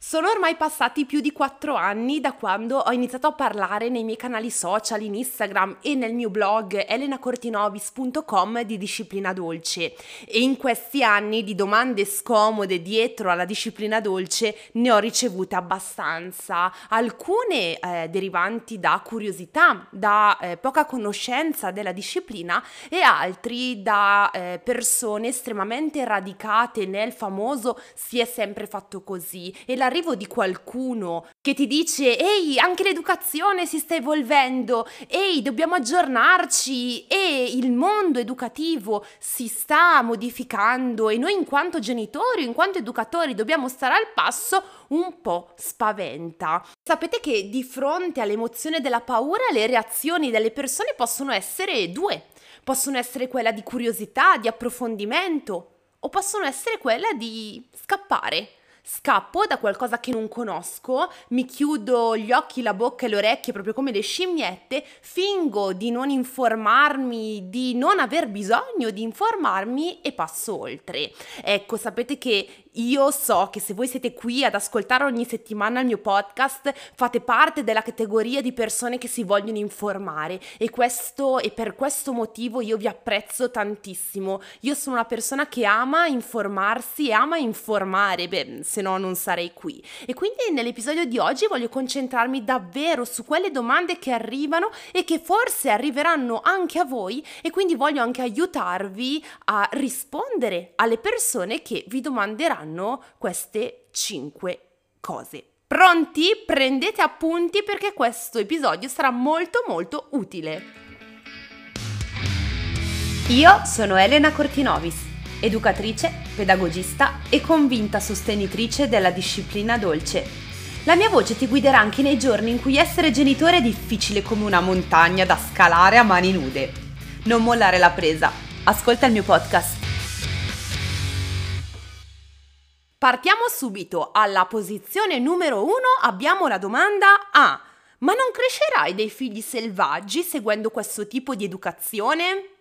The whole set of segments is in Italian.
Sono ormai passati più di 4 anni da quando ho iniziato a parlare nei miei canali social, in Instagram e nel mio blog elenacortinovis.com di disciplina dolce. E in questi anni di domande scomode dietro alla disciplina dolce ne ho ricevute abbastanza, alcune eh, derivanti da curiosità, da eh, poca conoscenza della disciplina e altri da eh, persone estremamente radicate nel famoso si è sempre fatto così e la l'arrivo di qualcuno che ti dice ehi, anche l'educazione si sta evolvendo, ehi, dobbiamo aggiornarci e il mondo educativo si sta modificando e noi in quanto genitori, in quanto educatori dobbiamo stare al passo, un po' spaventa. Sapete che di fronte all'emozione della paura le reazioni delle persone possono essere due. Possono essere quella di curiosità, di approfondimento o possono essere quella di scappare scappo da qualcosa che non conosco, mi chiudo gli occhi, la bocca e le orecchie proprio come le scimmiette, fingo di non informarmi, di non aver bisogno di informarmi e passo oltre. Ecco, sapete che io so che se voi siete qui ad ascoltare ogni settimana il mio podcast, fate parte della categoria di persone che si vogliono informare e questo e per questo motivo io vi apprezzo tantissimo. Io sono una persona che ama informarsi e ama informare, beh, se no non sarei qui. E quindi nell'episodio di oggi voglio concentrarmi davvero su quelle domande che arrivano e che forse arriveranno anche a voi e quindi voglio anche aiutarvi a rispondere alle persone che vi domanderanno fanno queste 5 cose. Pronti? Prendete appunti perché questo episodio sarà molto molto utile. Io sono Elena Cortinovis, educatrice, pedagogista e convinta sostenitrice della disciplina dolce. La mia voce ti guiderà anche nei giorni in cui essere genitore è difficile come una montagna da scalare a mani nude. Non mollare la presa. Ascolta il mio podcast. Partiamo subito. Alla posizione numero uno abbiamo la domanda A. Ma non crescerai dei figli selvaggi seguendo questo tipo di educazione?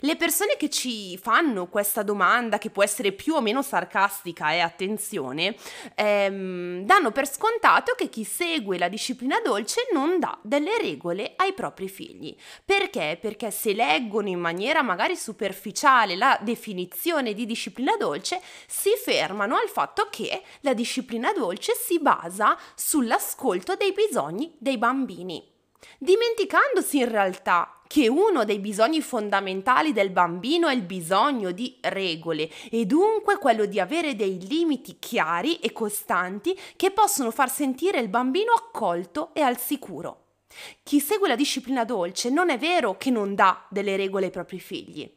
Le persone che ci fanno questa domanda, che può essere più o meno sarcastica, e eh, attenzione, ehm, danno per scontato che chi segue la disciplina dolce non dà delle regole ai propri figli. Perché? Perché se leggono in maniera magari superficiale la definizione di disciplina dolce, si fermano al fatto che la disciplina dolce si basa sull'ascolto dei bisogni dei bambini dimenticandosi in realtà che uno dei bisogni fondamentali del bambino è il bisogno di regole e dunque quello di avere dei limiti chiari e costanti che possono far sentire il bambino accolto e al sicuro. Chi segue la disciplina dolce non è vero che non dà delle regole ai propri figli.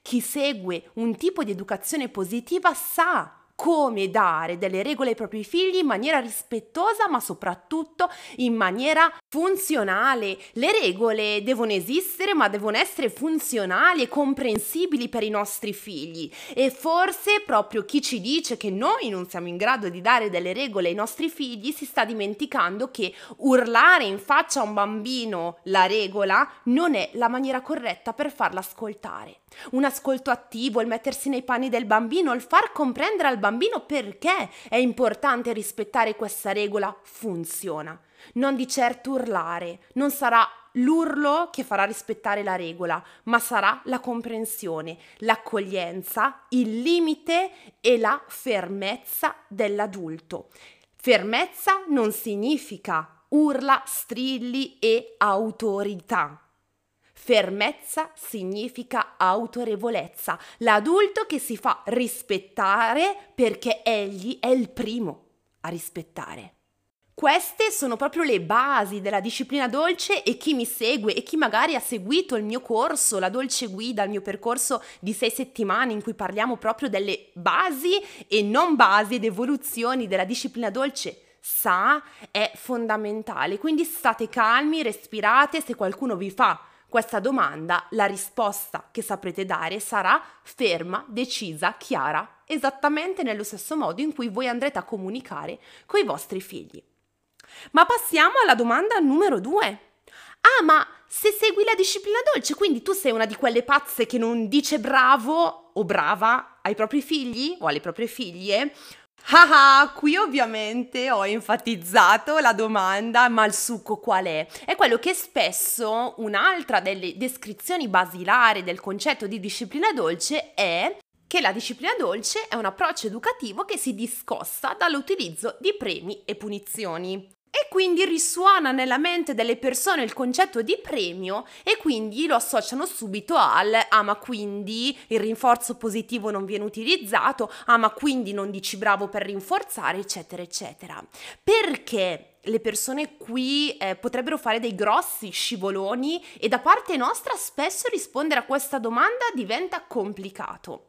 Chi segue un tipo di educazione positiva sa come dare delle regole ai propri figli in maniera rispettosa, ma soprattutto in maniera funzionale. Le regole devono esistere, ma devono essere funzionali e comprensibili per i nostri figli. E forse proprio chi ci dice che noi non siamo in grado di dare delle regole ai nostri figli si sta dimenticando che urlare in faccia a un bambino la regola non è la maniera corretta per farla ascoltare. Un ascolto attivo, il mettersi nei panni del bambino, il far comprendere al bambino perché è importante rispettare questa regola funziona. Non di certo urlare, non sarà l'urlo che farà rispettare la regola, ma sarà la comprensione, l'accoglienza, il limite e la fermezza dell'adulto. Fermezza non significa urla, strilli e autorità. Fermezza significa autorevolezza, l'adulto che si fa rispettare perché egli è il primo a rispettare. Queste sono proprio le basi della disciplina dolce e chi mi segue e chi magari ha seguito il mio corso, la dolce guida, il mio percorso di sei settimane in cui parliamo proprio delle basi e non basi ed evoluzioni della disciplina dolce sa è fondamentale. Quindi state calmi, respirate, se qualcuno vi fa questa domanda, la risposta che saprete dare sarà ferma, decisa, chiara, esattamente nello stesso modo in cui voi andrete a comunicare con i vostri figli. Ma passiamo alla domanda numero due. Ah, ma se segui la disciplina dolce, quindi tu sei una di quelle pazze che non dice bravo o brava ai propri figli o alle proprie figlie? Ah, qui ovviamente ho enfatizzato la domanda, ma il succo qual è? È quello che spesso un'altra delle descrizioni basilari del concetto di disciplina dolce è che la disciplina dolce è un approccio educativo che si discosta dall'utilizzo di premi e punizioni. E quindi risuona nella mente delle persone il concetto di premio e quindi lo associano subito al ah ma quindi il rinforzo positivo non viene utilizzato, ah ma quindi non dici bravo per rinforzare, eccetera, eccetera. Perché le persone qui eh, potrebbero fare dei grossi scivoloni e da parte nostra spesso rispondere a questa domanda diventa complicato.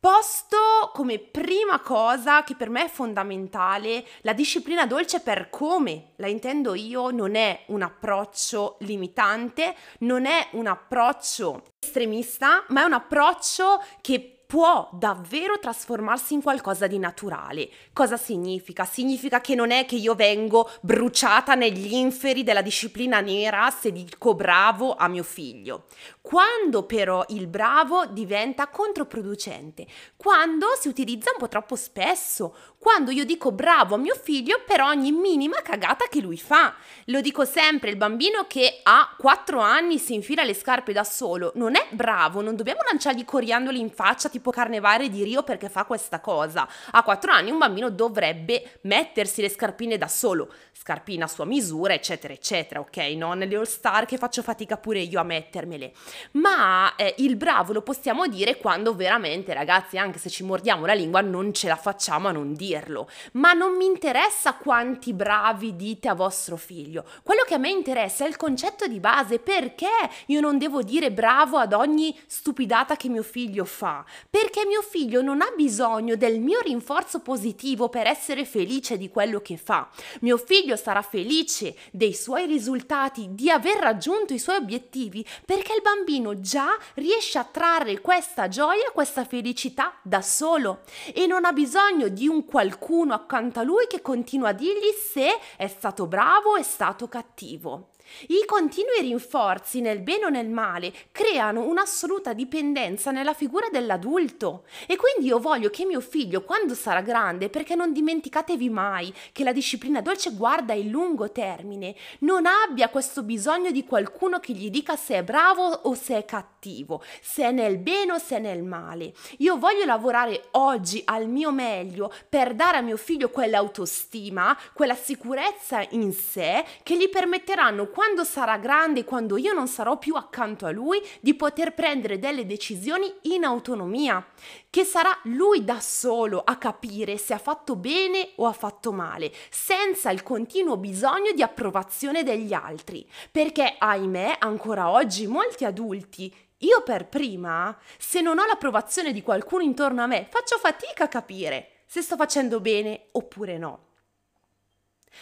Posto come prima cosa che per me è fondamentale, la disciplina dolce per come la intendo io non è un approccio limitante, non è un approccio estremista, ma è un approccio che può davvero trasformarsi in qualcosa di naturale. Cosa significa? Significa che non è che io vengo bruciata negli inferi della disciplina nera se dico bravo a mio figlio. Quando però il bravo diventa controproducente, quando si utilizza un po' troppo spesso, quando io dico bravo a mio figlio per ogni minima cagata che lui fa. Lo dico sempre, il bambino che a 4 anni si infila le scarpe da solo non è bravo, non dobbiamo lanciargli coriandoli in faccia tipo carnevale di Rio perché fa questa cosa. A 4 anni un bambino dovrebbe mettersi le scarpine da solo, scarpina a sua misura, eccetera, eccetera, ok? Non nelle all star che faccio fatica pure io a mettermele. Ma eh, il bravo lo possiamo dire quando veramente, ragazzi, anche se ci mordiamo la lingua, non ce la facciamo a non dirlo, ma non mi interessa quanti bravi dite a vostro figlio. Quello che a me interessa è il concetto di base, perché io non devo dire bravo ad ogni stupidata che mio figlio fa? Perché mio figlio non ha bisogno del mio rinforzo positivo per essere felice di quello che fa. Mio figlio sarà felice dei suoi risultati, di aver raggiunto i suoi obiettivi, perché il bambino già riesce a trarre questa gioia, questa felicità da solo e non ha bisogno di un qualcuno accanto a lui che continua a dirgli se è stato bravo o è stato cattivo. I continui rinforzi nel bene o nel male creano un'assoluta dipendenza nella figura dell'adulto e quindi io voglio che mio figlio quando sarà grande, perché non dimenticatevi mai che la disciplina dolce guarda il lungo termine, non abbia questo bisogno di qualcuno che gli dica se è bravo o se è cattivo, se è nel bene o se è nel male. Io voglio lavorare oggi al mio meglio per dare a mio figlio quell'autostima, quella sicurezza in sé che gli permetteranno quando sarà grande, quando io non sarò più accanto a lui, di poter prendere delle decisioni in autonomia, che sarà lui da solo a capire se ha fatto bene o ha fatto male, senza il continuo bisogno di approvazione degli altri, perché ahimè ancora oggi molti adulti io per prima, se non ho l'approvazione di qualcuno intorno a me, faccio fatica a capire se sto facendo bene oppure no.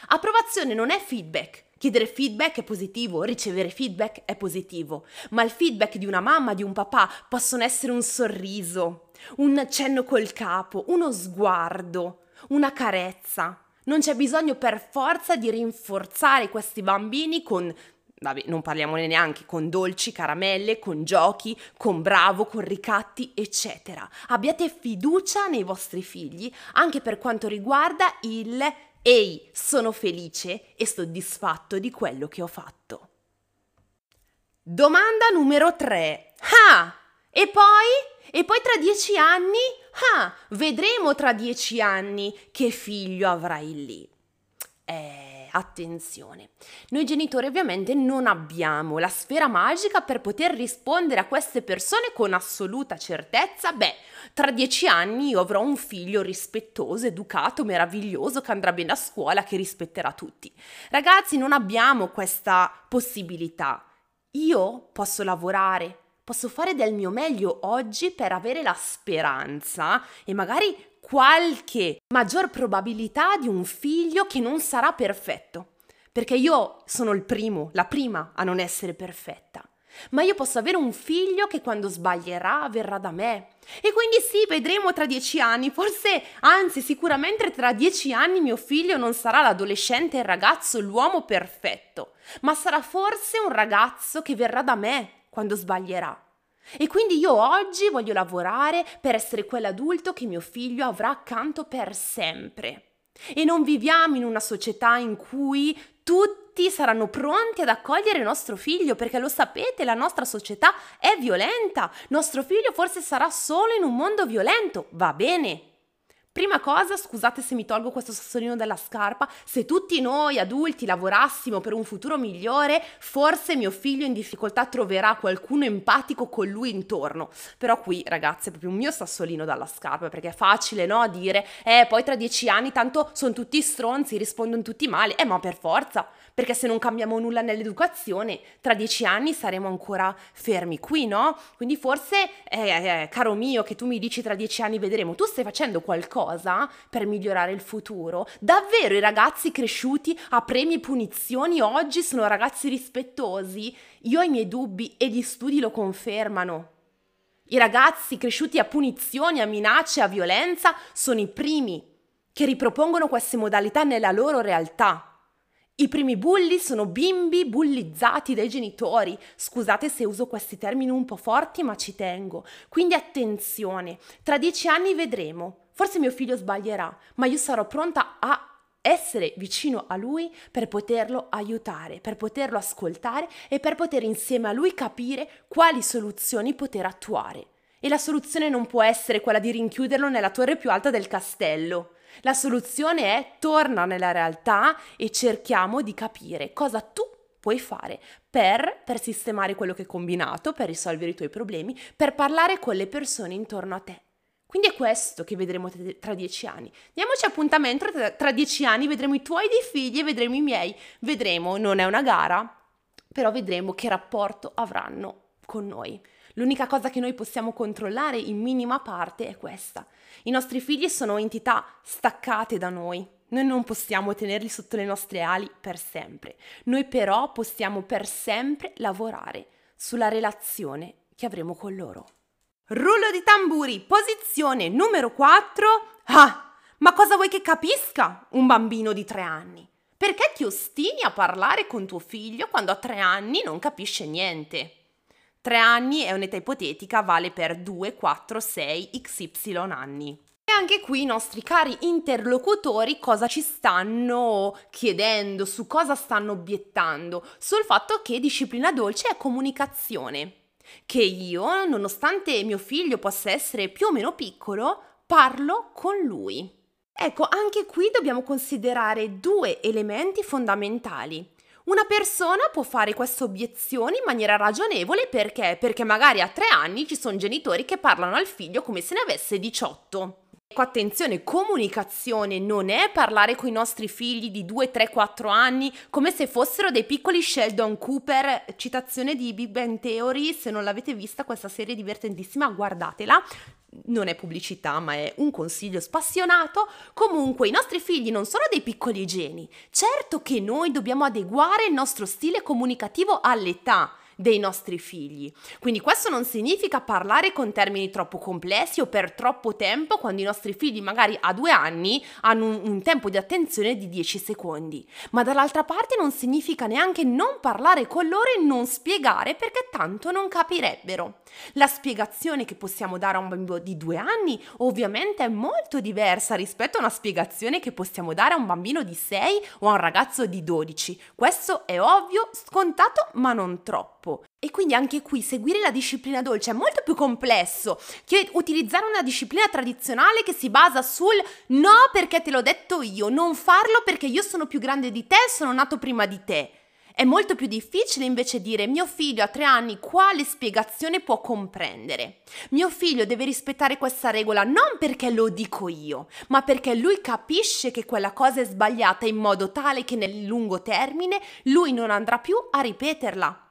Approvazione non è feedback, Chiedere feedback è positivo, ricevere feedback è positivo, ma il feedback di una mamma, di un papà possono essere un sorriso, un cenno col capo, uno sguardo, una carezza. Non c'è bisogno per forza di rinforzare questi bambini con vabbè, non parliamone neanche, con dolci, caramelle, con giochi, con bravo, con ricatti, eccetera. Abbiate fiducia nei vostri figli anche per quanto riguarda il Ehi, sono felice e soddisfatto di quello che ho fatto. Domanda numero 3. Ah! E poi? E poi tra dieci anni? Ah! Vedremo tra dieci anni che figlio avrai lì. Eh attenzione. Noi genitori ovviamente non abbiamo la sfera magica per poter rispondere a queste persone con assoluta certezza. Beh, tra dieci anni io avrò un figlio rispettoso, educato, meraviglioso, che andrà bene a scuola, che rispetterà tutti. Ragazzi, non abbiamo questa possibilità. Io posso lavorare, posso fare del mio meglio oggi per avere la speranza e magari qualche maggior probabilità di un figlio che non sarà perfetto. Perché io sono il primo, la prima a non essere perfetta. Ma io posso avere un figlio che quando sbaglierà verrà da me. E quindi sì, vedremo tra dieci anni, forse, anzi sicuramente tra dieci anni mio figlio non sarà l'adolescente, il ragazzo, l'uomo perfetto, ma sarà forse un ragazzo che verrà da me quando sbaglierà. E quindi io oggi voglio lavorare per essere quell'adulto che mio figlio avrà accanto per sempre. E non viviamo in una società in cui tutti saranno pronti ad accogliere nostro figlio, perché lo sapete, la nostra società è violenta. Nostro figlio forse sarà solo in un mondo violento. Va bene, Prima cosa, scusate se mi tolgo questo sassolino dalla scarpa, se tutti noi adulti lavorassimo per un futuro migliore, forse mio figlio in difficoltà troverà qualcuno empatico con lui intorno. Però qui, ragazzi, è proprio un mio sassolino dalla scarpa, perché è facile, no? Dire, eh, poi tra dieci anni tanto sono tutti stronzi, rispondono tutti male. Eh, ma per forza, perché se non cambiamo nulla nell'educazione, tra dieci anni saremo ancora fermi qui, no? Quindi forse, eh, eh, caro mio, che tu mi dici tra dieci anni vedremo, tu stai facendo qualcosa per migliorare il futuro? Davvero i ragazzi cresciuti a premi e punizioni oggi sono ragazzi rispettosi? Io ho i miei dubbi e gli studi lo confermano. I ragazzi cresciuti a punizioni, a minacce, a violenza sono i primi che ripropongono queste modalità nella loro realtà. I primi bulli sono bimbi bullizzati dai genitori. Scusate se uso questi termini un po' forti, ma ci tengo. Quindi attenzione, tra dieci anni vedremo. Forse mio figlio sbaglierà, ma io sarò pronta a essere vicino a lui per poterlo aiutare, per poterlo ascoltare e per poter insieme a lui capire quali soluzioni poter attuare. E la soluzione non può essere quella di rinchiuderlo nella torre più alta del castello. La soluzione è torna nella realtà e cerchiamo di capire cosa tu puoi fare per, per sistemare quello che hai combinato, per risolvere i tuoi problemi, per parlare con le persone intorno a te. Quindi è questo che vedremo tra dieci anni. Diamoci appuntamento tra dieci anni, vedremo i tuoi dei figli e vedremo i miei. Vedremo, non è una gara, però vedremo che rapporto avranno con noi. L'unica cosa che noi possiamo controllare in minima parte è questa. I nostri figli sono entità staccate da noi. Noi non possiamo tenerli sotto le nostre ali per sempre. Noi però possiamo per sempre lavorare sulla relazione che avremo con loro. Rullo di tamburi, posizione numero 4. Ah, ma cosa vuoi che capisca un bambino di tre anni? Perché ti ostini a parlare con tuo figlio quando a tre anni non capisce niente? Tre anni è un'età ipotetica, vale per 2, 4, 6, xy anni. E anche qui i nostri cari interlocutori cosa ci stanno chiedendo, su cosa stanno obiettando? Sul fatto che disciplina dolce è comunicazione. Che io, nonostante mio figlio possa essere più o meno piccolo, parlo con lui. Ecco, anche qui dobbiamo considerare due elementi fondamentali. Una persona può fare queste obiezioni in maniera ragionevole perché? Perché magari a tre anni ci sono genitori che parlano al figlio come se ne avesse 18. Ecco, attenzione, comunicazione non è parlare con i nostri figli di 2, 3, 4 anni come se fossero dei piccoli Sheldon Cooper, citazione di Big Bang Theory, se non l'avete vista questa serie divertentissima guardatela, non è pubblicità, ma è un consiglio spassionato. Comunque, i nostri figli non sono dei piccoli geni. Certo che noi dobbiamo adeguare il nostro stile comunicativo all'età dei nostri figli. Quindi questo non significa parlare con termini troppo complessi o per troppo tempo quando i nostri figli magari a due anni hanno un, un tempo di attenzione di 10 secondi. Ma dall'altra parte non significa neanche non parlare con loro e non spiegare perché tanto non capirebbero. La spiegazione che possiamo dare a un bambino di due anni ovviamente è molto diversa rispetto a una spiegazione che possiamo dare a un bambino di 6 o a un ragazzo di 12. Questo è ovvio, scontato, ma non troppo troppo. E quindi anche qui seguire la disciplina dolce è molto più complesso che utilizzare una disciplina tradizionale che si basa sul no perché te l'ho detto io, non farlo perché io sono più grande di te, sono nato prima di te. È molto più difficile invece dire mio figlio a tre anni quale spiegazione può comprendere. Mio figlio deve rispettare questa regola non perché lo dico io, ma perché lui capisce che quella cosa è sbagliata in modo tale che nel lungo termine lui non andrà più a ripeterla.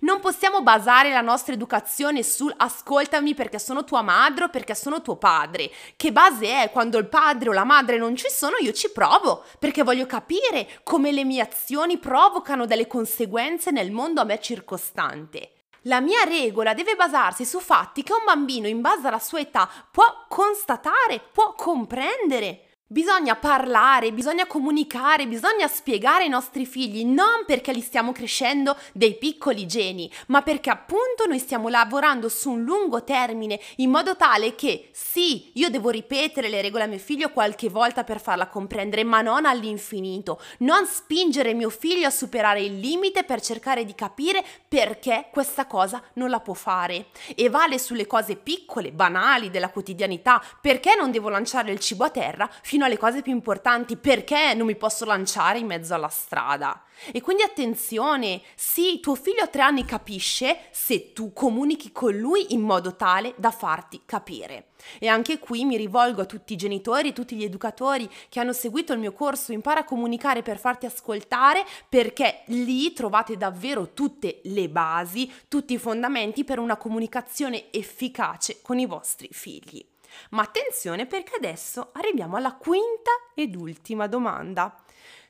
Non possiamo basare la nostra educazione sul ascoltami perché sono tua madre o perché sono tuo padre. Che base è quando il padre o la madre non ci sono? Io ci provo perché voglio capire come le mie azioni provocano delle conseguenze nel mondo a me circostante. La mia regola deve basarsi su fatti che un bambino in base alla sua età può constatare, può comprendere. Bisogna parlare, bisogna comunicare, bisogna spiegare ai nostri figli, non perché li stiamo crescendo dei piccoli geni, ma perché appunto noi stiamo lavorando su un lungo termine, in modo tale che sì, io devo ripetere le regole a mio figlio qualche volta per farla comprendere, ma non all'infinito. Non spingere mio figlio a superare il limite per cercare di capire perché questa cosa non la può fare. E vale sulle cose piccole, banali della quotidianità, perché non devo lanciare il cibo a terra fino alle cose più importanti, perché non mi posso lanciare in mezzo alla strada? E quindi attenzione, sì, tuo figlio a tre anni capisce se tu comunichi con lui in modo tale da farti capire. E anche qui mi rivolgo a tutti i genitori tutti gli educatori che hanno seguito il mio corso Impara a comunicare per farti ascoltare, perché lì trovate davvero tutte le basi, tutti i fondamenti per una comunicazione efficace con i vostri figli. Ma attenzione perché adesso arriviamo alla quinta ed ultima domanda.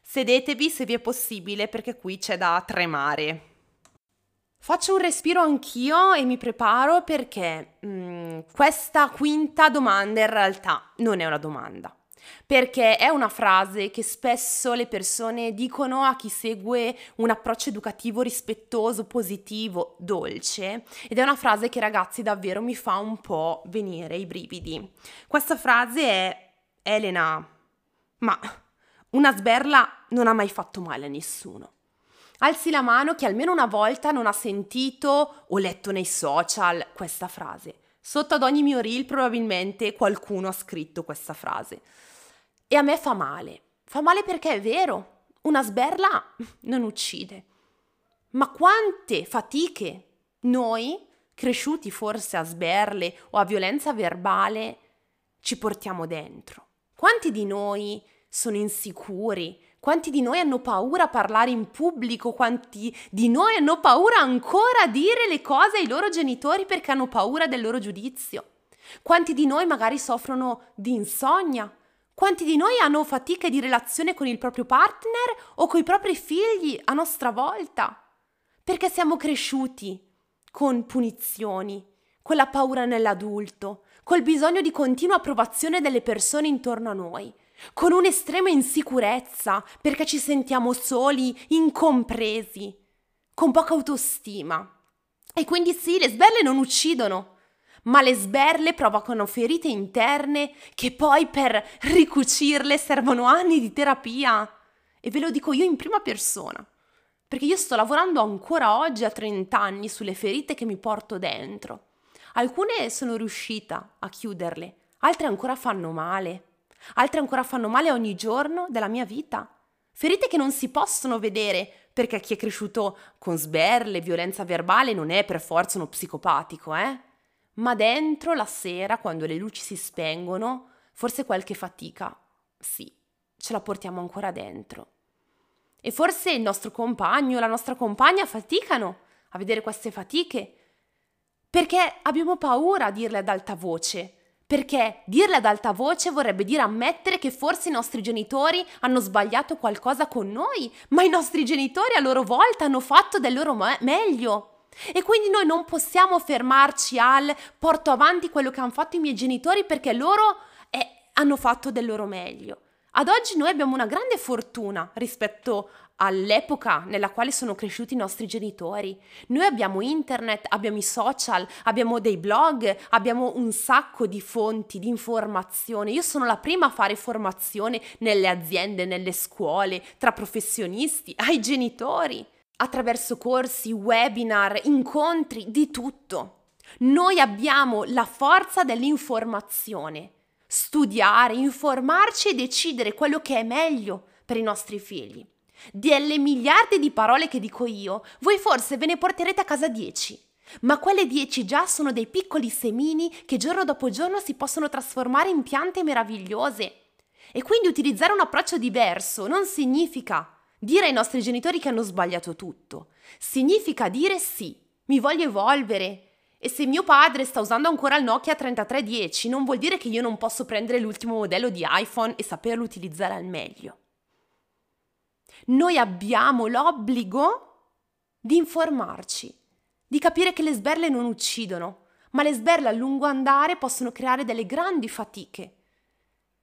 Sedetevi se vi è possibile perché qui c'è da tremare. Faccio un respiro anch'io e mi preparo perché mm, questa quinta domanda in realtà non è una domanda perché è una frase che spesso le persone dicono a chi segue un approccio educativo rispettoso, positivo, dolce ed è una frase che ragazzi davvero mi fa un po' venire i brividi. Questa frase è Elena, ma una sberla non ha mai fatto male a nessuno. Alzi la mano che almeno una volta non ha sentito o letto nei social questa frase. Sotto ad ogni mio reel probabilmente qualcuno ha scritto questa frase. E a me fa male. Fa male perché è vero, una sberla non uccide. Ma quante fatiche noi, cresciuti forse a sberle o a violenza verbale, ci portiamo dentro? Quanti di noi sono insicuri? Quanti di noi hanno paura a parlare in pubblico? Quanti di noi hanno paura ancora a dire le cose ai loro genitori perché hanno paura del loro giudizio? Quanti di noi magari soffrono di insonnia quanti di noi hanno fatiche di relazione con il proprio partner o con i propri figli a nostra volta? Perché siamo cresciuti con punizioni, con la paura nell'adulto, col bisogno di continua approvazione delle persone intorno a noi, con un'estrema insicurezza perché ci sentiamo soli, incompresi, con poca autostima. E quindi sì, le sberle non uccidono, ma le sberle provocano ferite interne che poi per ricucirle servono anni di terapia. E ve lo dico io in prima persona, perché io sto lavorando ancora oggi a 30 anni sulle ferite che mi porto dentro. Alcune sono riuscita a chiuderle, altre ancora fanno male, altre ancora fanno male ogni giorno della mia vita. Ferite che non si possono vedere perché chi è cresciuto con sberle, violenza verbale non è per forza uno psicopatico, eh? Ma dentro la sera, quando le luci si spengono, forse qualche fatica, sì, ce la portiamo ancora dentro. E forse il nostro compagno, la nostra compagna faticano a vedere queste fatiche, perché abbiamo paura a dirle ad alta voce, perché dirle ad alta voce vorrebbe dire ammettere che forse i nostri genitori hanno sbagliato qualcosa con noi, ma i nostri genitori a loro volta hanno fatto del loro me- meglio. E quindi noi non possiamo fermarci al porto avanti quello che hanno fatto i miei genitori perché loro eh, hanno fatto del loro meglio. Ad oggi noi abbiamo una grande fortuna rispetto all'epoca nella quale sono cresciuti i nostri genitori. Noi abbiamo internet, abbiamo i social, abbiamo dei blog, abbiamo un sacco di fonti di informazione. Io sono la prima a fare formazione nelle aziende, nelle scuole, tra professionisti, ai genitori attraverso corsi, webinar, incontri, di tutto. Noi abbiamo la forza dell'informazione. Studiare, informarci e decidere quello che è meglio per i nostri figli. Delle miliardi di parole che dico io, voi forse ve ne porterete a casa dieci. Ma quelle dieci già sono dei piccoli semini che giorno dopo giorno si possono trasformare in piante meravigliose. E quindi utilizzare un approccio diverso non significa Dire ai nostri genitori che hanno sbagliato tutto significa dire sì, mi voglio evolvere. E se mio padre sta usando ancora il Nokia 3310, non vuol dire che io non posso prendere l'ultimo modello di iPhone e saperlo utilizzare al meglio. Noi abbiamo l'obbligo di informarci, di capire che le sberle non uccidono, ma le sberle a lungo andare possono creare delle grandi fatiche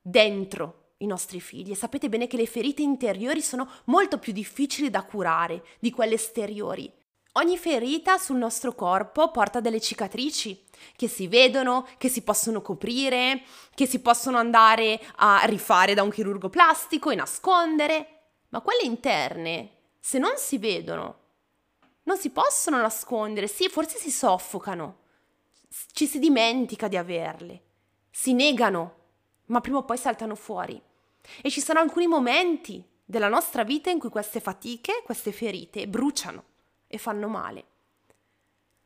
dentro i nostri figli. E sapete bene che le ferite interiori sono molto più difficili da curare di quelle esteriori. Ogni ferita sul nostro corpo porta delle cicatrici che si vedono, che si possono coprire, che si possono andare a rifare da un chirurgo plastico e nascondere, ma quelle interne, se non si vedono, non si possono nascondere, sì, forse si soffocano, ci si dimentica di averle, si negano, ma prima o poi saltano fuori. E ci sono alcuni momenti della nostra vita in cui queste fatiche, queste ferite bruciano e fanno male.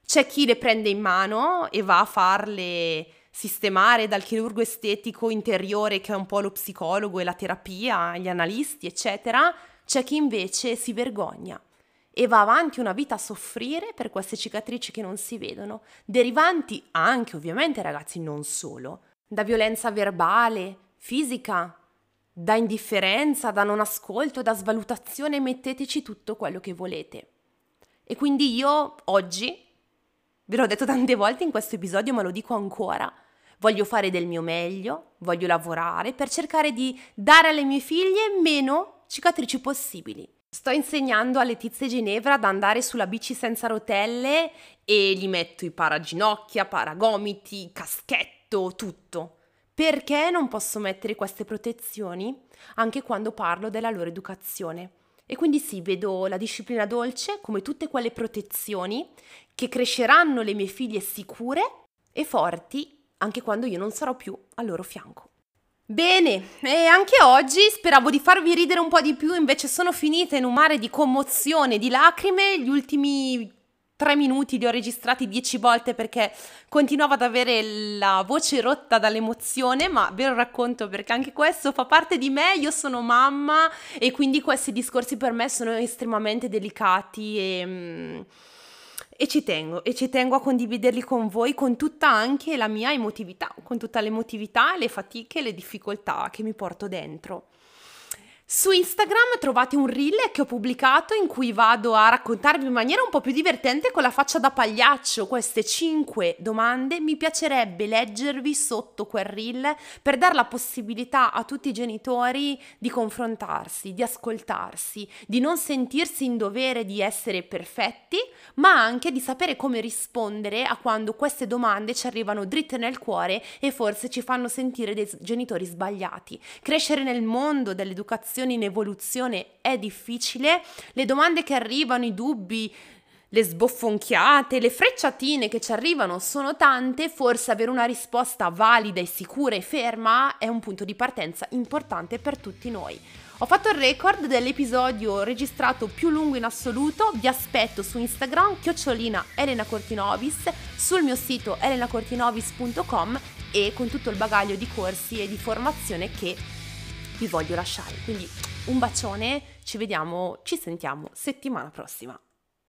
C'è chi le prende in mano e va a farle sistemare dal chirurgo estetico interiore che è un po' lo psicologo e la terapia, gli analisti, eccetera. C'è chi invece si vergogna e va avanti una vita a soffrire per queste cicatrici che non si vedono, derivanti anche ovviamente ragazzi non solo, da violenza verbale, fisica, da indifferenza, da non ascolto, da svalutazione, metteteci tutto quello che volete. E quindi io oggi Ve l'ho detto tante volte in questo episodio, ma lo dico ancora. Voglio fare del mio meglio, voglio lavorare per cercare di dare alle mie figlie meno cicatrici possibili. Sto insegnando a Letizia Ginevra ad andare sulla bici senza rotelle e gli metto i paraginocchia, paragomiti, caschetto, tutto. Perché non posso mettere queste protezioni anche quando parlo della loro educazione? E quindi sì, vedo la disciplina dolce come tutte quelle protezioni che cresceranno le mie figlie sicure e forti anche quando io non sarò più al loro fianco. Bene, e anche oggi speravo di farvi ridere un po' di più, invece sono finita in un mare di commozione, di lacrime, gli ultimi tre minuti li ho registrati dieci volte perché continuavo ad avere la voce rotta dall'emozione, ma ve lo racconto perché anche questo fa parte di me, io sono mamma e quindi questi discorsi per me sono estremamente delicati e... Mm, e ci tengo, e ci tengo a condividerli con voi, con tutta anche la mia emotività, con tutta l'emotività, le fatiche le difficoltà che mi porto dentro. Su Instagram trovate un reel che ho pubblicato in cui vado a raccontarvi in maniera un po' più divertente con la faccia da pagliaccio queste 5 domande. Mi piacerebbe leggervi sotto quel reel per dare la possibilità a tutti i genitori di confrontarsi, di ascoltarsi, di non sentirsi in dovere di essere perfetti, ma anche di sapere come rispondere a quando queste domande ci arrivano dritte nel cuore e forse ci fanno sentire dei genitori sbagliati. Crescere nel mondo dell'educazione generazioni in evoluzione è difficile, le domande che arrivano, i dubbi, le sboffonchiate, le frecciatine che ci arrivano sono tante, forse avere una risposta valida e sicura e ferma è un punto di partenza importante per tutti noi. Ho fatto il record dell'episodio registrato più lungo in assoluto, vi aspetto su Instagram, chiocciolina Elena Cortinovis, sul mio sito elenacortinovis.com e con tutto il bagaglio di corsi e di formazione che vi voglio lasciare. Quindi un bacione, ci vediamo, ci sentiamo settimana prossima.